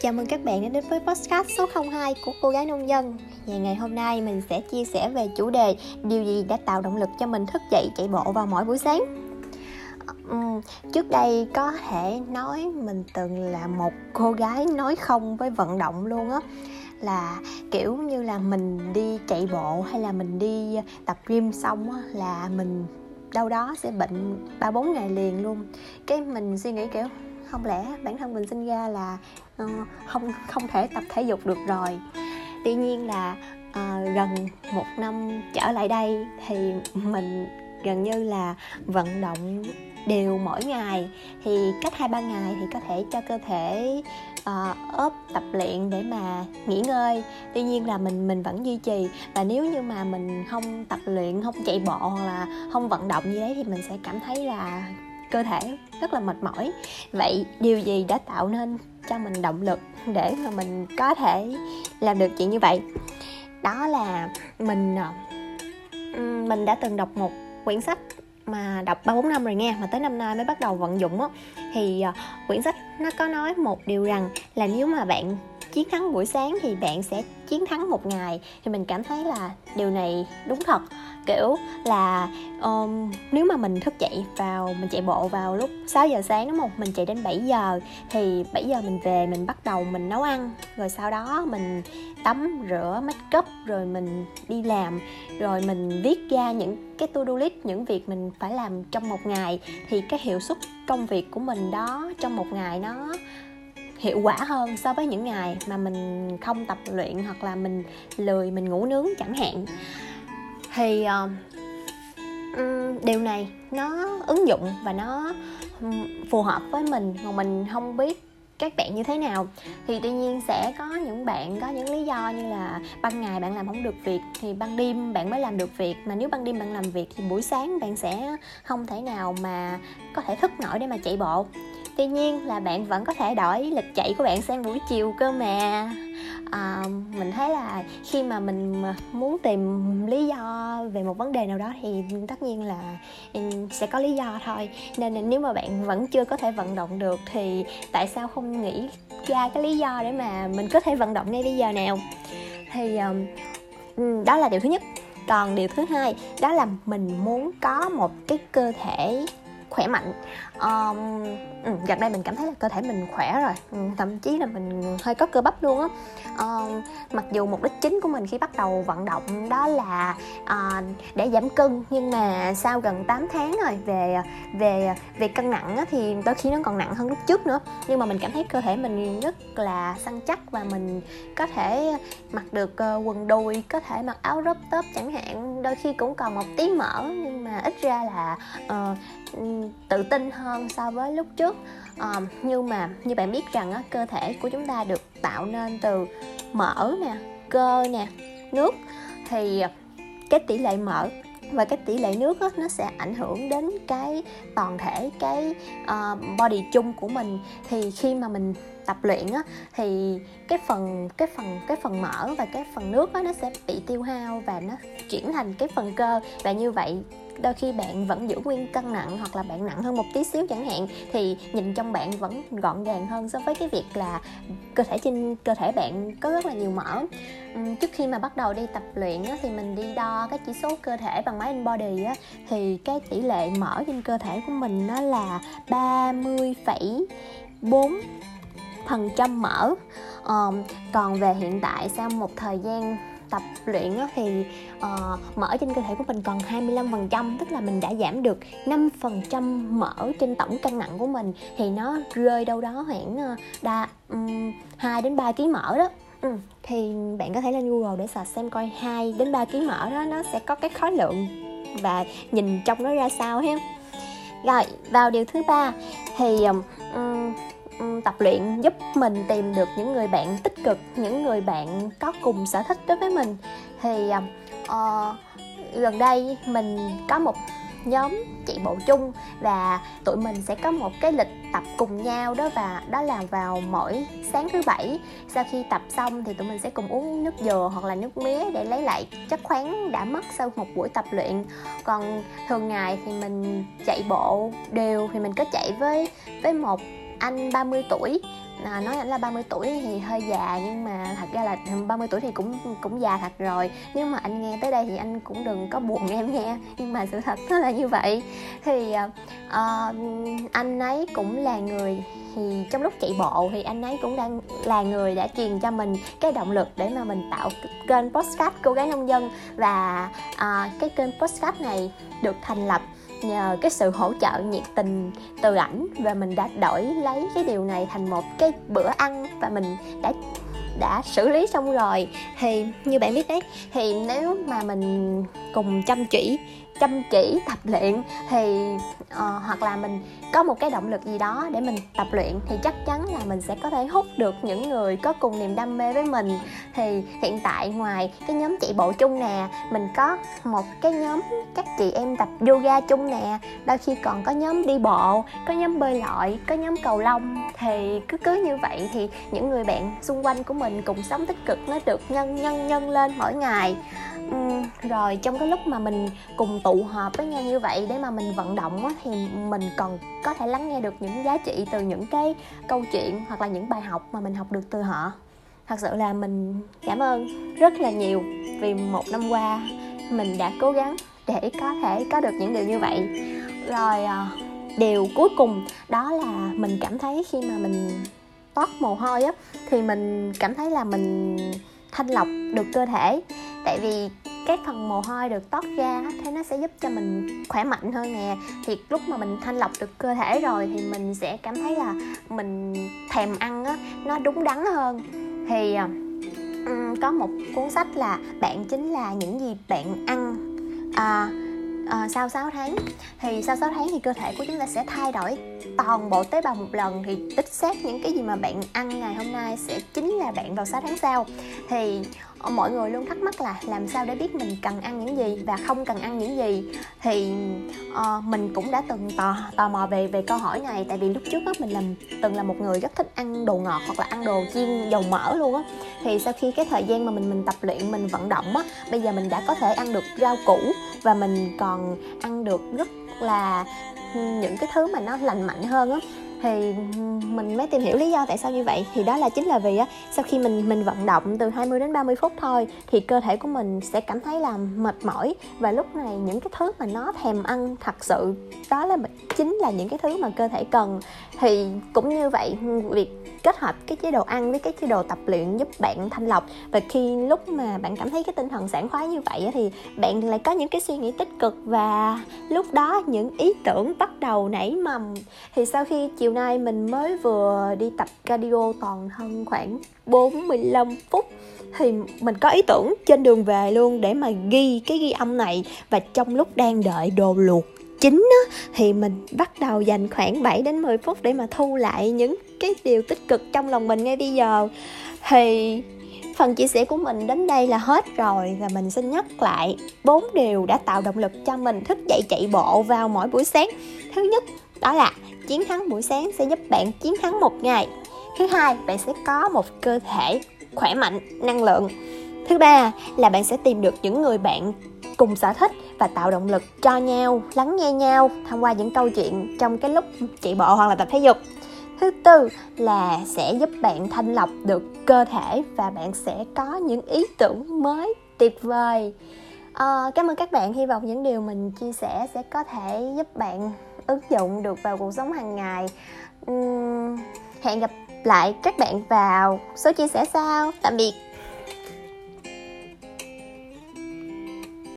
Chào mừng các bạn đã đến với podcast số 02 của cô gái nông dân. Và ngày hôm nay mình sẽ chia sẻ về chủ đề Điều gì đã tạo động lực cho mình thức dậy chạy bộ vào mỗi buổi sáng. Uhm, Trước đây có thể nói mình từng là một cô gái nói không với vận động luôn á. Là kiểu như là mình đi chạy bộ hay là mình đi ờ, tập gym xong á là mình đâu đó sẽ bệnh ba bốn ngày liền luôn. Cái mình suy nghĩ kiểu không lẽ bản thân mình sinh ra là uh, không không thể tập thể dục được rồi? Tuy nhiên là uh, gần một năm trở lại đây thì mình gần như là vận động đều mỗi ngày. Thì cách hai ba ngày thì có thể cho cơ thể uh, ốp tập luyện để mà nghỉ ngơi. Tuy nhiên là mình mình vẫn duy trì. Và nếu như mà mình không tập luyện không chạy bộ hoặc là không vận động gì đấy thì mình sẽ cảm thấy là cơ thể rất là mệt mỏi. Vậy điều gì đã tạo nên cho mình động lực để mà mình có thể làm được chuyện như vậy? Đó là mình ờ, mình đã từng đọc một quyển sách mà đọc ba bốn năm rồi nghe, mà tới năm nay mới bắt đầu vận dụng á. Thì ờ, quyển sách nó có nói một điều rằng là nếu mà bạn chiến thắng buổi sáng thì bạn sẽ chiến thắng một ngày. Thì mình cảm thấy là điều này đúng thật. Kiểu là um, nếu mà mình thức dậy vào mình chạy bộ vào lúc 6 giờ sáng đúng không? Mình chạy đến 7 giờ thì 7 giờ mình về mình bắt đầu mình nấu ăn. Rồi sau đó mình tắm rửa make up rồi mình đi làm. Rồi mình viết ra những cái to do list những việc mình phải làm trong một ngày. Thì cái hiệu suất công việc của mình đó trong một ngày nó hiệu quả hơn so với những ngày mà mình không tập luyện hoặc là mình lười mình ngủ nướng chẳng hạn. Thì uh, điều này nó ứng dụng và nó phù hợp với mình mà mình không biết các bạn như thế nào. Thì tuy nhiên sẽ có những bạn có những lý do như là ban ngày bạn làm không được việc thì ban đêm bạn mới làm được việc mà nếu ban đêm bạn làm việc thì buổi sáng bạn sẽ không thể nào mà có thể thức nổi để mà chạy bộ tuy nhiên là bạn vẫn có thể đổi lịch chạy của bạn sang buổi chiều cơ mà. À, mình thấy là khi mà mình muốn tìm lý do về một vấn đề nào đó thì tất nhiên là ừ, sẽ có lý do thôi. Nên nếu mà bạn vẫn chưa có thể vận động được thì tại sao không nghĩ ra cái lý do để mà mình có thể vận động ngay bây giờ nào? Thì um, đó là điều thứ nhất. Còn điều thứ hai đó là mình muốn có một cái cơ thể khỏe mạnh. Um, ừ, gần đây mình cảm thấy là cơ thể mình khỏe rồi. Ừ, thậm chí là mình hơi có cơ bắp luôn á. Um, mặc dù mục đích chính của mình khi bắt đầu vận động đó là uh, để giảm cân nhưng mà sau gần 8 tháng rồi về về về cân nặng á, thì đôi khi nó còn nặng hơn lúc trước nữa. Nhưng mà mình cảm thấy cơ thể mình rất là săn chắc và mình có thể mặc được uh, quần đùi có thể mặc áo crop top chẳng hạn. Đôi khi cũng còn một tí mỡ nhưng mà ít ra là uh, tự tin hơn so với lúc trước. Um, nhưng mà như bạn biết rằng á, cơ thể của chúng ta được tạo nên từ mỡ nè cơ nè nước. Thì cái tỷ lệ mỡ và cái tỷ lệ nước á, nó sẽ ảnh hưởng đến cái toàn thể cái uh, body chung của mình. Thì khi mà mình tập luyện á thì cái phần cái phần cái phần mỡ và cái phần nước á nó sẽ bị tiêu hao và nó chuyển thành cái phần cơ. Và như vậy đôi khi bạn vẫn giữ nguyên cân nặng hoặc là bạn nặng hơn một tí xíu chẳng hạn thì nhìn trong bạn vẫn gọn gàng hơn so với cái việc là cơ thể trên cơ thể bạn có rất là nhiều mỡ. Trước khi mà bắt đầu đi tập luyện á, thì mình đi đo cái chỉ số cơ thể bằng máy in body á, thì cái tỷ lệ mỡ trên cơ thể của mình nó là 30,4 phần trăm mỡ. Um, còn về hiện tại sau một thời gian tập luyện á, thì ờ, uh, mỡ trên cơ thể của mình còn 25% tức là mình đã giảm được 5% mỡ trên tổng cân nặng của mình thì nó rơi đâu đó khoảng đa um, 2 đến 3 kg mỡ đó Ừ, thì bạn có thể lên Google để search xem coi 2 đến 3 kg mỡ đó nó sẽ có cái khối lượng và nhìn trong nó ra sao ha. Rồi, vào điều thứ ba thì um, tập luyện giúp mình tìm được những người bạn tích cực những người bạn có cùng sở thích đối với mình. Thì uh, gần đây mình có một nhóm chạy bộ chung và tụi mình sẽ có một cái lịch tập cùng nhau đó và đó là vào mỗi sáng thứ bảy. Sau khi tập xong thì tụi mình sẽ cùng uống nước dừa hoặc là nước mía để lấy lại chất khoáng đã mất sau một buổi tập luyện. Còn thường ngày thì mình chạy bộ đều thì mình có chạy với với một anh 30 tuổi. À, nói anh là 30 tuổi thì hơi già nhưng mà thật ra là 30 tuổi thì cũng cũng già thật rồi. Nếu mà anh nghe tới đây thì anh cũng đừng có buồn em nghe nhưng mà sự thật nó là như vậy. Thì à, ờ, anh ấy cũng là người thì trong lúc chạy bộ thì anh ấy cũng đang là người đã truyền cho mình cái động lực để mà mình tạo kênh postcard cô gái nông dân. Và à, cái kênh postcard này được thành lập nhờ cái sự hỗ trợ nhiệt tình từ ảnh và mình đã đổi lấy cái điều này thành một cái bữa ăn và mình đã đã xử lý xong rồi. Thì như bạn biết đấy, thì nếu mà mình cùng chăm chỉ chăm chỉ tập luyện thì uh, hoặc là mình có một cái động lực gì đó để mình tập luyện thì chắc chắn là mình sẽ có thể hút được những người có cùng niềm đam mê với mình. Thì hiện tại ngoài cái nhóm chạy bộ chung nè mình có một cái nhóm các chị em tập yoga chung nè. Đôi khi còn có nhóm đi bộ có nhóm bơi lội có nhóm cầu lông. Thì cứ cứ như vậy thì những người bạn xung quanh của mình cùng sống tích cực nó được nhân nhân nhân lên mỗi ngày. Ừ, rồi trong cái lúc mà mình cùng tụ họp với nhau như vậy để mà mình vận động á, thì mình còn có thể lắng nghe được những giá trị từ những cái câu chuyện hoặc là những bài học mà mình học được từ họ. Thật sự là mình cảm ơn rất là nhiều vì một năm qua mình đã cố gắng để có thể có được những điều như vậy. Rồi à, điều cuối cùng đó là mình cảm thấy khi mà mình toát mồ hôi á thì mình cảm thấy là mình thanh lọc được cơ thể tại vì cái phần mồ hôi được tót ra thế nó sẽ giúp cho mình khỏe mạnh hơn nè. Thì lúc mà mình thanh lọc được cơ thể rồi thì mình sẽ cảm thấy là mình thèm ăn á nó đúng đắn hơn. Thì um, có một cuốn sách là bạn chính là những gì bạn ăn à, à, sau 6 tháng. Thì sau 6 tháng thì cơ thể của chúng ta sẽ thay đổi. Toàn bộ tế bào một lần thì tích xác những cái gì mà bạn ăn ngày hôm nay sẽ chính là bạn vào 6 tháng sau. Thì ờ, mọi người luôn thắc mắc là làm sao để biết mình cần ăn những gì và không cần ăn những gì. Thì uh, mình cũng đã từng tò tò mò về về câu hỏi này. Tại vì lúc trước á mình làm từng là một người rất thích ăn đồ ngọt hoặc là ăn đồ chiên dầu mỡ luôn á. Thì sau khi cái thời gian mà mình mình tập luyện mình vận động á bây giờ mình đã có thể ăn được rau củ và mình còn ăn được rất là những cái thứ mà nó lành mạnh hơn á. Thì mình mới tìm hiểu lý do tại sao như vậy. Thì đó là chính là vì á, sau khi mình mình vận động từ 20 đến 30 phút thôi, thì cơ thể của mình sẽ cảm thấy là mệt mỏi. Và lúc này những cái thứ mà nó thèm ăn thật sự, đó là chính là những cái thứ mà cơ thể cần. Thì cũng như vậy, việc kết hợp cái chế độ ăn với cái chế độ tập luyện giúp bạn thanh lọc. Và khi lúc mà bạn cảm thấy cái tinh thần sảng khoái như vậy thì bạn lại có những cái suy nghĩ tích cực và lúc đó những ý tưởng bắt đầu nảy mầm. Thì sau khi chiều nay mình mới vừa đi tập cardio toàn thân khoảng 45 phút thì mình có ý tưởng trên đường về luôn để mà ghi cái ghi âm này. Và trong lúc đang đợi đồ luộc chính á, thì mình bắt đầu dành khoảng 7 đến 10 phút để mà thu lại những cái điều tích cực trong lòng mình ngay bây giờ. Thì phần chia sẻ của mình đến đây là hết rồi và mình xin nhắc lại bốn điều đã tạo động lực cho mình thức dậy chạy bộ vào mỗi buổi sáng. Thứ nhất đó là chiến thắng buổi sáng sẽ giúp bạn chiến thắng một ngày. Thứ hai bạn sẽ có một cơ thể khỏe mạnh năng lượng. Thứ ba là bạn sẽ tìm được những người bạn cùng sở thích và tạo động lực cho nhau lắng nghe nhau thông qua những câu chuyện trong cái lúc chạy bộ hoặc là tập thể dục. Thứ tư là sẽ giúp bạn thanh lọc được cơ thể và bạn sẽ có những ý tưởng mới tuyệt vời. À, cảm ơn các bạn. Hy vọng những điều mình chia sẻ sẽ có thể giúp bạn ứng dụng được vào cuộc sống hàng ngày. Uhm, hẹn gặp lại các bạn vào số chia sẻ sau. Tạm biệt.